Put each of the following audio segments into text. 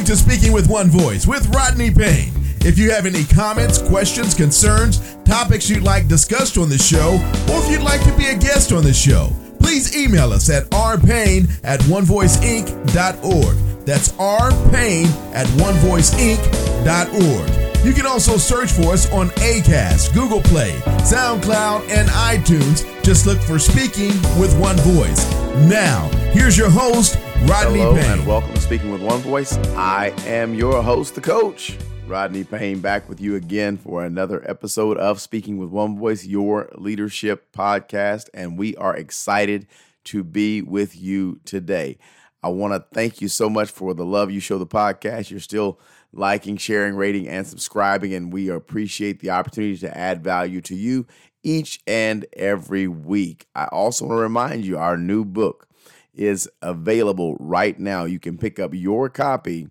listening to Speaking with One Voice with Rodney Payne. If you have any comments, questions, concerns, topics you'd like discussed on the show, or if you'd like to be a guest on the show, please email us at rpayne at onevoiceinc.org. That's rpayne at onevoiceinc.org. You can also search for us on ACAST, Google Play, SoundCloud, and iTunes. Just look for Speaking with One Voice. Now, here's your host, Rodney Hello Payne. and welcome to Speaking with One Voice. I am your host, the coach, Rodney Payne, back with you again for another episode of Speaking with One Voice, your leadership podcast. And we are excited to be with you today. I want to thank you so much for the love you show the podcast. You're still liking, sharing, rating, and subscribing, and we appreciate the opportunity to add value to you each and every week. I also want to remind you our new book is available right now. You can pick up your copy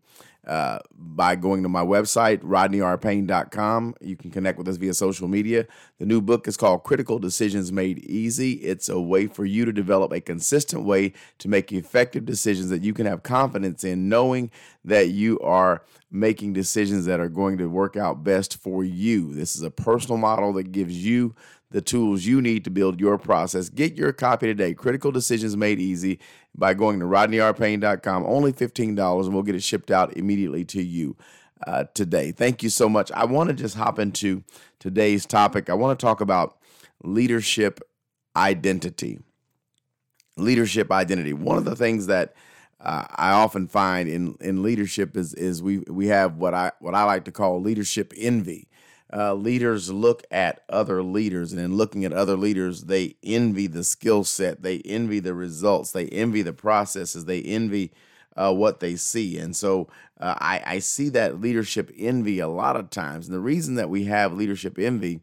uh, by going to my website, rodneyrpayne.com. You can connect with us via social media. The new book is called Critical Decisions Made Easy. It's a way for you to develop a consistent way to make effective decisions that you can have confidence in, knowing that you are making decisions that are going to work out best for you. This is a personal model that gives you the tools you need to build your process. Get your copy today. Critical Decisions Made Easy by going to rodneyrpayne.com. Only $15 and we'll get it shipped out immediately to you uh, today. Thank you so much. I want to just hop into today's topic. I want to talk about leadership identity. Leadership identity. One of the things that uh, I often find in in leadership is is we we have what I what I like to call leadership envy. Uh, leaders look at other leaders, and in looking at other leaders, they envy the skill set, they envy the results, they envy the processes, they envy uh, what they see. And so uh, I, I see that leadership envy a lot of times. And the reason that we have leadership envy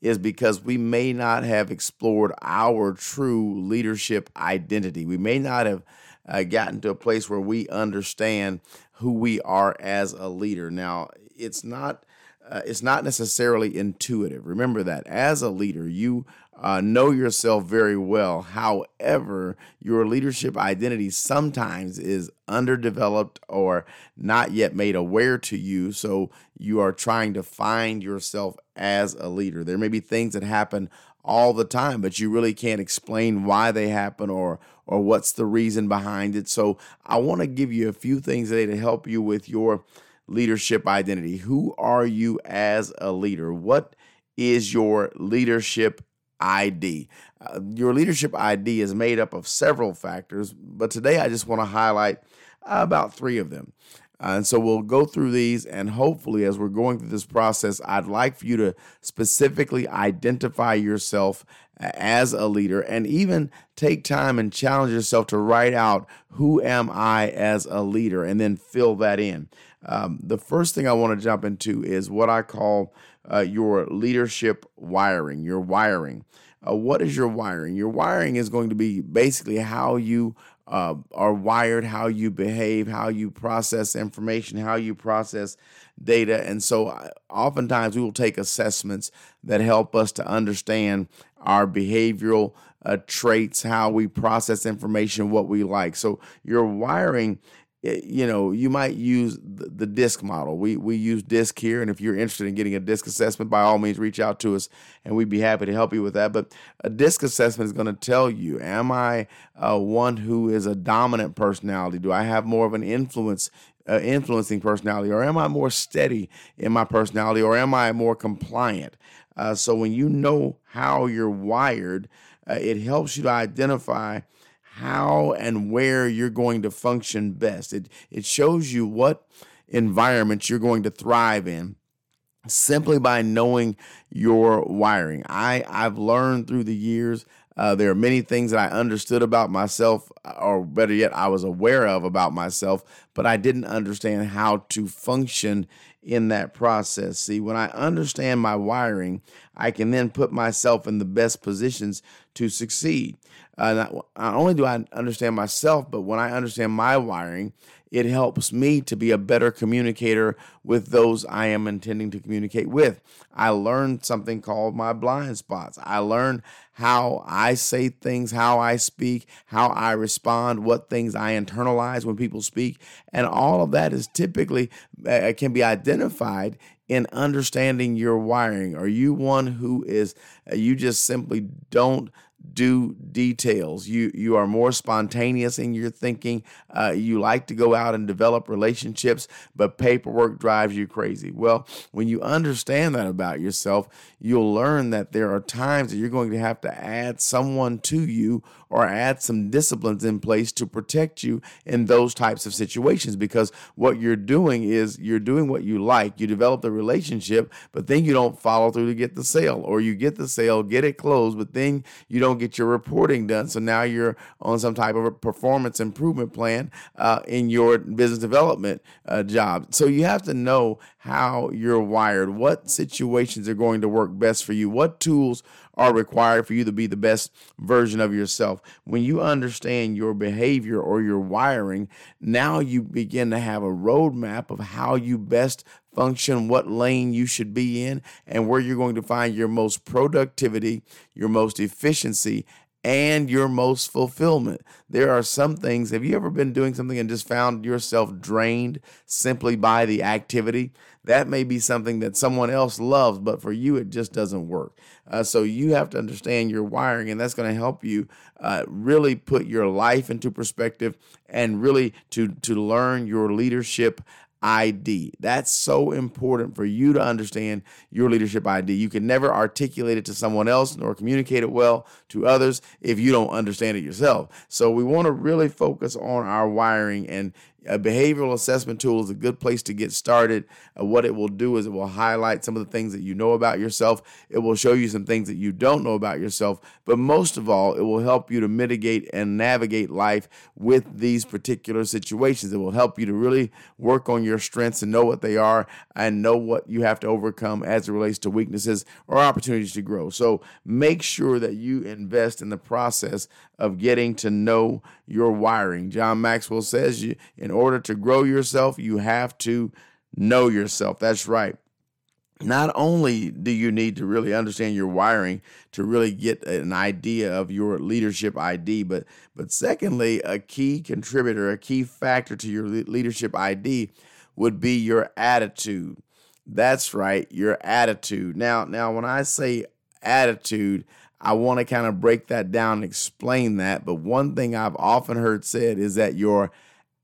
is because we may not have explored our true leadership identity. We may not have uh, gotten to a place where we understand who we are as a leader. Now, it's not uh, it's not necessarily intuitive. Remember that as a leader, you uh, know yourself very well. However, your leadership identity sometimes is underdeveloped or not yet made aware to you. So you are trying to find yourself as a leader. There may be things that happen all the time, but you really can't explain why they happen or or what's the reason behind it. So I want to give you a few things today to help you with your leadership identity. Who are you as a leader? What is your leadership ID? Uh, your leadership ID is made up of several factors, but today I just want to highlight about three of them. And so we'll go through these, and hopefully, as we're going through this process, I'd like for you to specifically identify yourself as a leader and even take time and challenge yourself to write out who am I as a leader and then fill that in. Um, the first thing I want to jump into is what I call uh, your leadership wiring, your wiring. Uh, what is your wiring? Your wiring is going to be basically how you uh, are wired, how you behave, how you process information, how you process data. And so, uh, oftentimes, we will take assessments that help us to understand our behavioral uh, traits, how we process information, what we like. So, your wiring you know, you might use the, the DISC model. We we use DISC here, and if you're interested in getting a DISC assessment, by all means, reach out to us, and we'd be happy to help you with that. But a DISC assessment is going to tell you: Am I uh, one who is a dominant personality? Do I have more of an influence? Uh, influencing personality, or am I more steady in my personality, or am I more compliant? Uh, so when you know how you're wired, uh, it helps you to identify how and where you're going to function best. It, it shows you what environments you're going to thrive in simply by knowing your wiring. I, I've learned through the years. Uh, there are many things that I understood about myself, or better yet, I was aware of about myself, but I didn't understand how to function in that process. See, when I understand my wiring, I can then put myself in the best positions to succeed. Uh, not, not only do I understand myself, but when I understand my wiring, it helps me to be a better communicator with those I am intending to communicate with. I learned something called my blind spots. I learned how I say things, how I speak, how I respond, what things I internalize when people speak. And all of that is typically uh, can be identified in understanding your wiring. Are you one who is, uh, you just simply don't do details. You you are more spontaneous in your thinking. Uh, you like to go out and develop relationships, but paperwork drives you crazy. Well, when you understand that about yourself, you'll learn that there are times that you're going to have to add someone to you or add some disciplines in place to protect you in those types of situations because what you're doing is you're doing what you like. You develop the relationship, but then you don't follow through to get the sale, or you get the sale, get it closed, but then you don't get your reporting done. So now you're on some type of a performance improvement plan uh, in your business development uh, job. So you have to know how you're wired, what situations are going to work best for you, what tools are required for you to be the best version of yourself. When you understand your behavior or your wiring, now you begin to have a roadmap of how you best function, what lane you should be in, and where you're going to find your most productivity, your most efficiency, and your most fulfillment. There are some things, have you ever been doing something and just found yourself drained simply by the activity? That may be something that someone else loves, but for you, it just doesn't work. Uh, so you have to understand your wiring, and that's going to help you uh, really put your life into perspective and really to, to learn your leadership ID. That's so important for you to understand your leadership ID. You can never articulate it to someone else nor communicate it well to others if you don't understand it yourself. So we want to really focus on our wiring and a behavioral assessment tool is a good place to get started. Uh, what it will do is it will highlight some of the things that you know about yourself. It will show you some things that you don't know about yourself. But most of all, it will help you to mitigate and navigate life with these particular situations. It will help you to really work on your strengths and know what they are and know what you have to overcome as it relates to weaknesses or opportunities to grow. So make sure that you invest in the process of getting to know your wiring. John Maxwell says you in order to grow yourself, you have to know yourself. That's right. Not only do you need to really understand your wiring to really get an idea of your leadership ID, but but secondly, a key contributor, a key factor to your leadership ID would be your attitude. That's right, your attitude. Now, now when I say attitude, I want to kind of break that down and explain that. But one thing I've often heard said is that your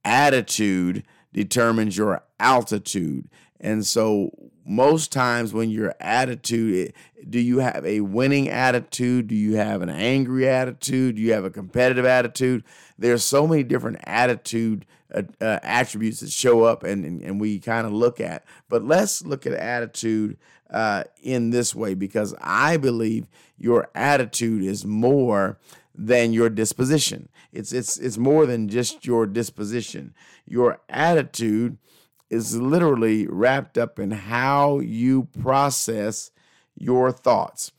attitude determines your altitude. And so, most times when your attitude, eh, do you have a winning attitude? Do you have an angry attitude? Do you have a competitive attitude? There's so many different attitude uh, uh, attributes that show up and, and, and we kind of look at. But let's look at attitude uh, in this way because I believe your attitude is more than your disposition. It's it's it's more than just your disposition. Your attitude is literally wrapped up in how you process your thoughts.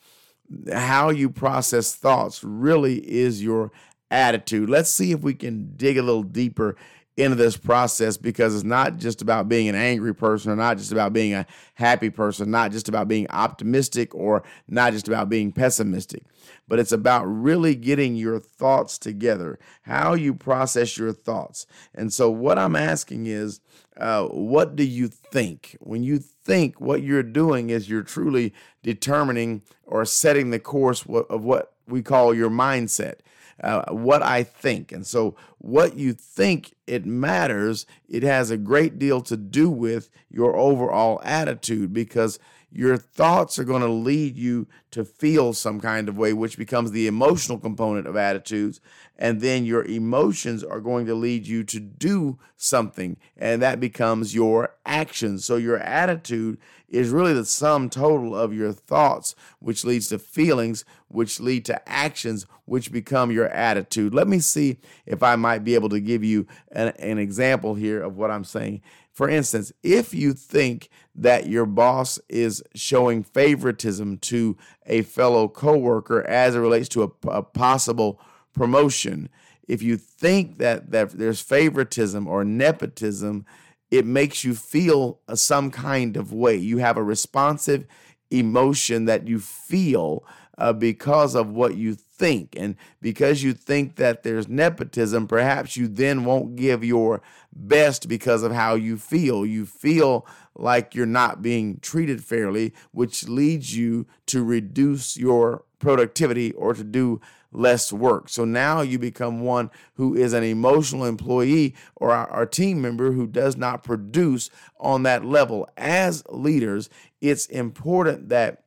How you process thoughts really is your attitude. Let's see if we can dig a little deeper into this process because it's not just about being an angry person or not just about being a happy person, not just about being optimistic or not just about being pessimistic, but it's about really getting your thoughts together, how you process your thoughts. And so, what I'm asking is, uh, what do you think? When you think, what you're doing is you're truly determining or setting the course of what we call your mindset uh, what I think. And so, what you think it matters, it has a great deal to do with your overall attitude because your thoughts are going to lead you to feel some kind of way, which becomes the emotional component of attitudes. And then your emotions are going to lead you to do something, and that becomes your actions. So your attitude is really the sum total of your thoughts, which leads to feelings, which lead to actions, which become your attitude. Let me see if I might be able to give you an, an example here of what I'm saying. For instance, if you think that your boss is showing favoritism to a fellow coworker as it relates to a, a possible promotion, if you think that, that there's favoritism or nepotism, it makes you feel some kind of way. You have a responsive emotion that you feel uh, because of what you think. And because you think that there's nepotism, perhaps you then won't give your best because of how you feel. You feel like you're not being treated fairly, which leads you to reduce your productivity or to do less work. So now you become one who is an emotional employee or our, team member who does not produce on that level. As leaders, it's important that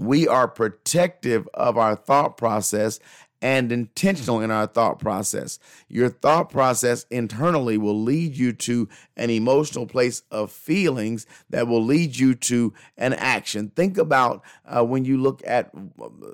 we are protective of our thought process and intentional in our thought process. Your thought process internally will lead you to an emotional place of feelings that will lead you to an action. Think about uh, when you look at,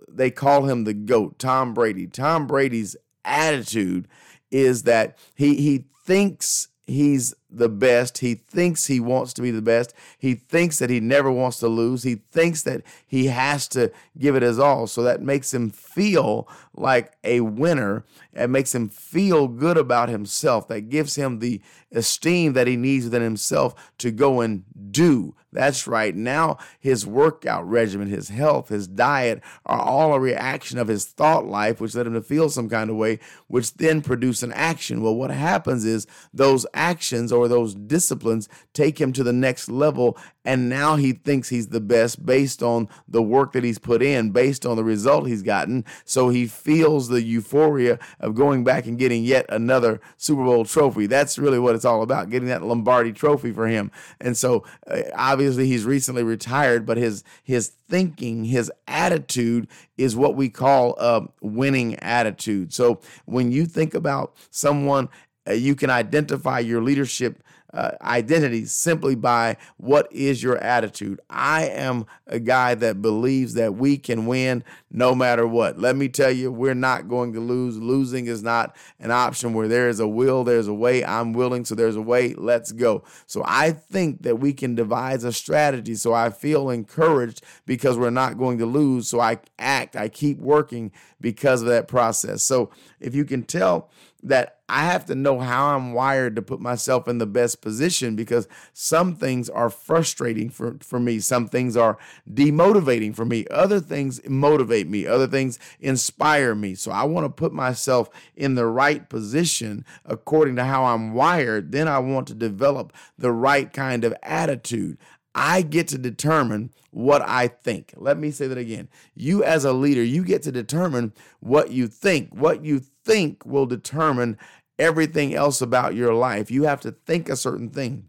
they call him the GOAT, Tom Brady. Tom Brady's attitude is that he, he thinks he's the best. He thinks he wants to be the best. He thinks that he never wants to lose. He thinks that he has to give it his all. So that makes him feel like a winner. It makes him feel good about himself. That gives him the esteem that he needs within himself to go and do. That's right. Now his workout regimen, his health, his diet are all a reaction of his thought life, which led him to feel some kind of way, which then produce an action. Well, what happens is those actions or those disciplines take him to the next level. And now he thinks he's the best based on the work that he's put in, based on the result he's gotten. So he feels the euphoria of going back and getting yet another Super Bowl trophy. That's really what it's all about, getting that Lombardi trophy for him. And so uh, obviously he's recently retired, but his his thinking, his attitude is what we call a winning attitude. So when you think about someone uh, you can identify your leadership uh, identity simply by what is your attitude. I am a guy that believes that we can win no matter what. Let me tell you, we're not going to lose. Losing is not an option where there is a will, there's a way. I'm willing, so there's a way. Let's go. So I think that we can devise a strategy. So I feel encouraged because we're not going to lose. So I act, I keep working because of that process. So if you can tell, that I have to know how I'm wired to put myself in the best position because some things are frustrating for, for me. Some things are demotivating for me. Other things motivate me. Other things inspire me. So I want to put myself in the right position according to how I'm wired. Then I want to develop the right kind of attitude. I get to determine what I think. Let me say that again. You, as a leader, you get to determine what you think. What you think will determine everything else about your life. You have to think a certain thing.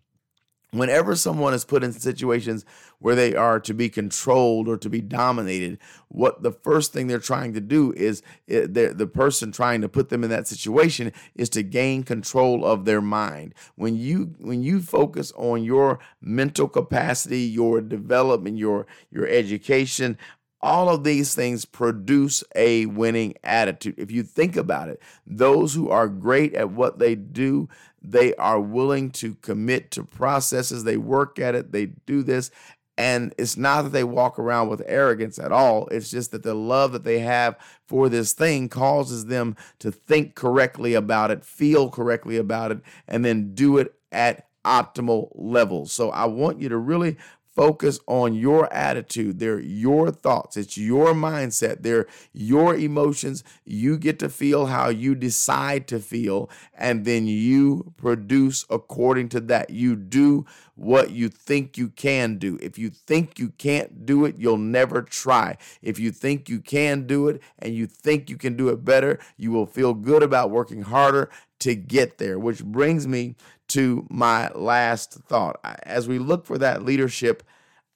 Whenever someone is put in situations where they are to be controlled or to be dominated, what the first thing they're trying to do is eh, the person trying to put them in that situation is to gain control of their mind. When you when you focus on your mental capacity, your development, your your education, all of these things produce a winning attitude. If you think about it, those who are great at what they do, they are willing to commit to processes. They work at it, they do this. And it's not that they walk around with arrogance at all. It's just that the love that they have for this thing causes them to think correctly about it, feel correctly about it, and then do it at optimal levels. So I want you to really focus on your attitude. They're your thoughts, it's your mindset, they're your emotions. You get to feel how you decide to feel, and then you produce according to that. You do what you think you can do. If you think you can't do it, you'll never try. If you think you can do it and you think you can do it better, you will feel good about working harder to get there, which brings me to my last thought. As we look for that leadership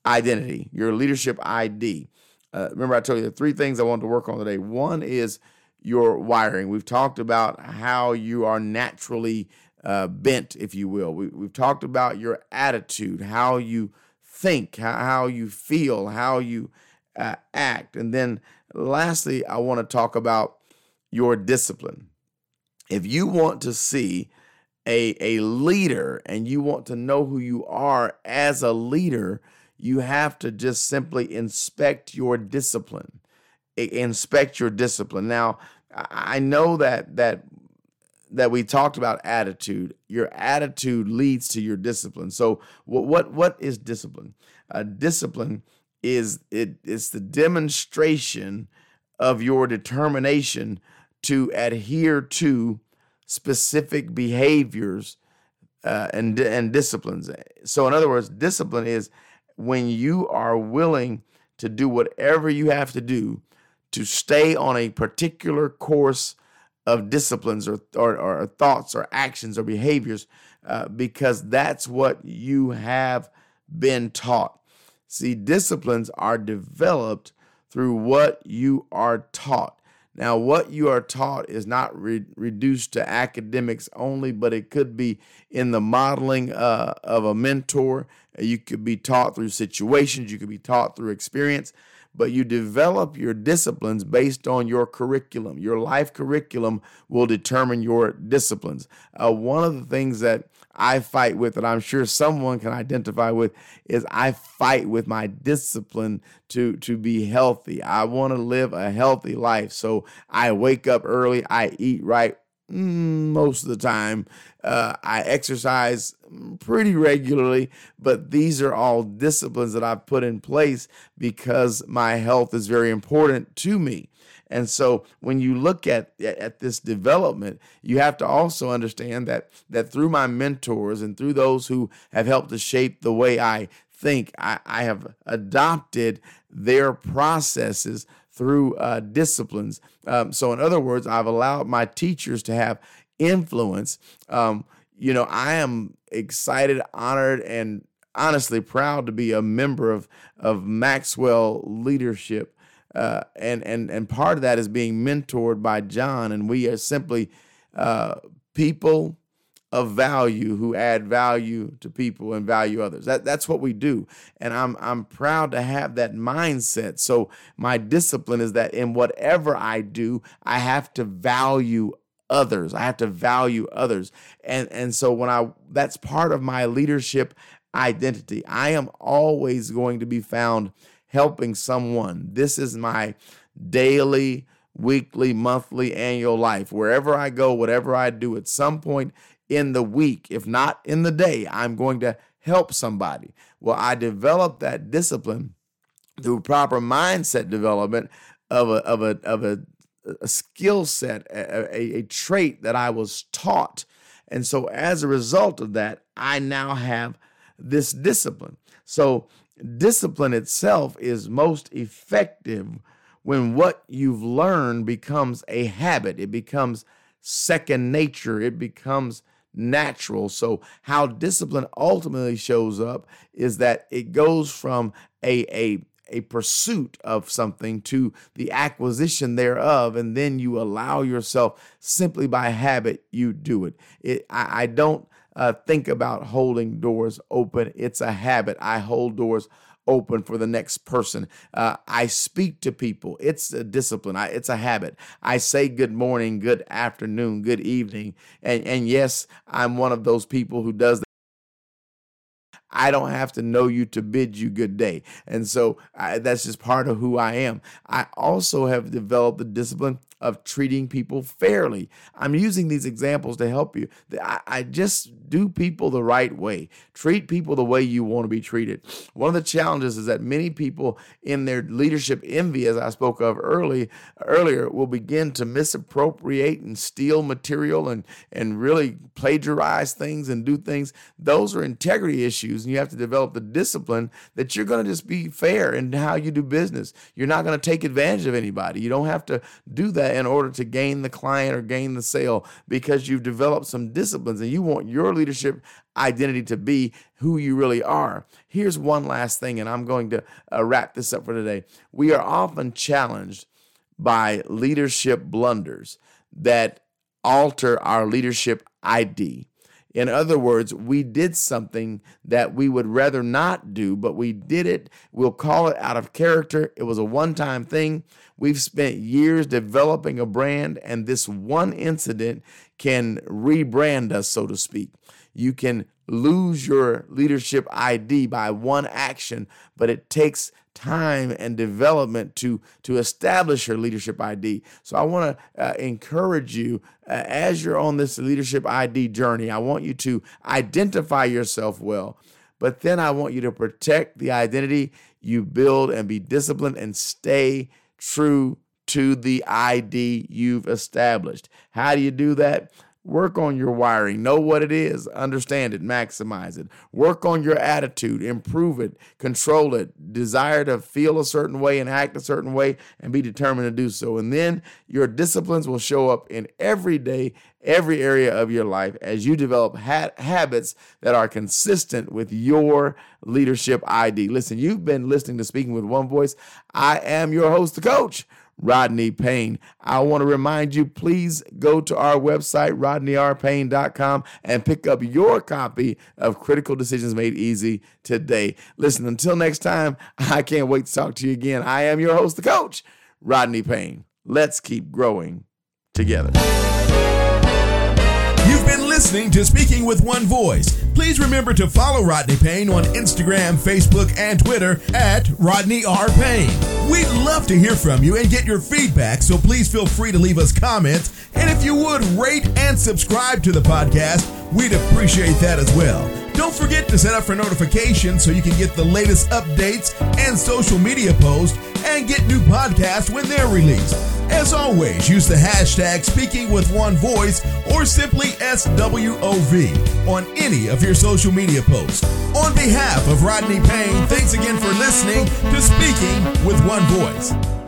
identity, your leadership ID, uh, remember I told you the three things I wanted to work on today. One is your wiring. We've talked about how you are naturally uh, bent, if you will. We, have talked about your attitude, how you think, how, how you feel, how you uh, act. And then lastly, I want to talk about your discipline. If you want to see a, a leader and you want to know who you are as a leader, you have to just simply inspect your discipline. Inspect your discipline. Now, I know that that that we talked about attitude. Your attitude leads to your discipline. So, what what what is discipline? Uh, discipline is it it's the demonstration of your determination to adhere to specific behaviors uh, and and disciplines. So, in other words, discipline is when you are willing to do whatever you have to do to stay on a particular course of disciplines or, or, or thoughts or actions or behaviors uh, because that's what you have been taught. See, disciplines are developed through what you are taught. Now, what you are taught is not re- reduced to academics only, but it could be in the modeling uh, of a mentor. You could be taught through situations, you could be taught through experience but you develop your disciplines based on your curriculum. Your life curriculum will determine your disciplines. Uh, one of the things that I fight with, that I'm sure someone can identify with, is I fight with my discipline to to be healthy. I want to live a healthy life, so I wake up early, I eat right most of the time. Uh, I exercise pretty regularly, but these are all disciplines that I've put in place because my health is very important to me. And so when you look at, at this development, you have to also understand that that through my mentors and through those who have helped to shape the way I think, I, I have adopted their processes through uh, disciplines. Um, so, in other words, I've allowed my teachers to have influence. Um, you know, I am excited, honored, and honestly proud to be a member of of Maxwell Leadership. Uh, and and and part of that is being mentored by John, and we are simply uh, people of value who add value to people and value others. That, that's what we do. And I'm, I'm proud to have that mindset. So my discipline is that in whatever I do, I have to value others. I have to value others. And, and so when I, that's part of my leadership identity. I am always going to be found helping someone. This is my daily, weekly, monthly, annual life. Wherever I go, whatever I do, at some point in the week, if not in the day, I'm going to help somebody. Well, I developed that discipline through proper mindset development of a of a of a, a skill set, a, a, a trait that I was taught. And so as a result of that, I now have this discipline. So discipline itself is most effective when what you've learned becomes a habit. It becomes second nature. It becomes natural. So, how discipline ultimately shows up is that it goes from a, a, a pursuit of something to the acquisition thereof, and then you allow yourself simply by habit, you do it. it I, I don't uh, think about holding doors open, it's a habit. I hold doors open for the next person. Uh, I speak to people. It's a discipline. I, it's a habit. I say good morning, good afternoon, good evening. And, and yes, I'm one of those people who does. I don't have to know you to bid you good day. And so I, that's just part of who I am. I also have developed the discipline of treating people fairly. I'm using these examples to help you. I, I just do people the right way, treat people the way you want to be treated. One of the challenges is that many people in their leadership envy, as I spoke of early earlier, will begin to misappropriate and steal material and and really plagiarize things and do things. Those are integrity issues, you have to develop the discipline that you're going to just be fair in how you do business. You're not going to take advantage of anybody. You don't have to do that in order to gain the client or gain the sale because you've developed some disciplines and you want your leadership identity to be who you really are. Here's one last thing, and I'm going to uh, wrap this up for today. We are often challenged by leadership blunders that alter our leadership ID. In other words, we did something that we would rather not do, but we did it. We'll call it out of character. It was a one time thing. We've spent years developing a brand, and this one incident can rebrand us, so to speak. You can lose your leadership ID by one action, but it takes time and development to to establish your leadership ID. So I want to uh, encourage you uh, as you're on this leadership ID journey. I want you to identify yourself well, but then I want you to protect the identity you build and be disciplined and stay true to the ID you've established. How do you do that? Work on your wiring. Know what it is. Understand it. Maximize it. Work on your attitude. Improve it. Control it. Desire to feel a certain way and act a certain way and be determined to do so. And then your disciplines will show up in every day, every area of your life as you develop ha- habits that are consistent with your leadership ID. Listen, you've been listening to Speaking with One Voice. I am your host, the coach. Rodney Payne. I want to remind you, please go to our website, rodneyrpayne.com, and pick up your copy of Critical Decisions Made Easy today. Listen, until next time, I can't wait to talk to you again. I am your host, the coach, Rodney Payne. Let's keep growing together. Listening to Speaking with One Voice. Please remember to follow Rodney Payne on Instagram, Facebook, and Twitter at Rodney R. Payne. We'd love to hear from you and get your feedback, so please feel free to leave us comments. And if you would rate and subscribe to the podcast, we'd appreciate that as well. Don't forget to set up for notifications so you can get the latest updates and social media posts and get new podcasts when they're released. As always, use the hashtag speaking with one voice or simply SWOV on any of your social media posts. On behalf of Rodney Payne, thanks again for listening to Speaking with One Voice.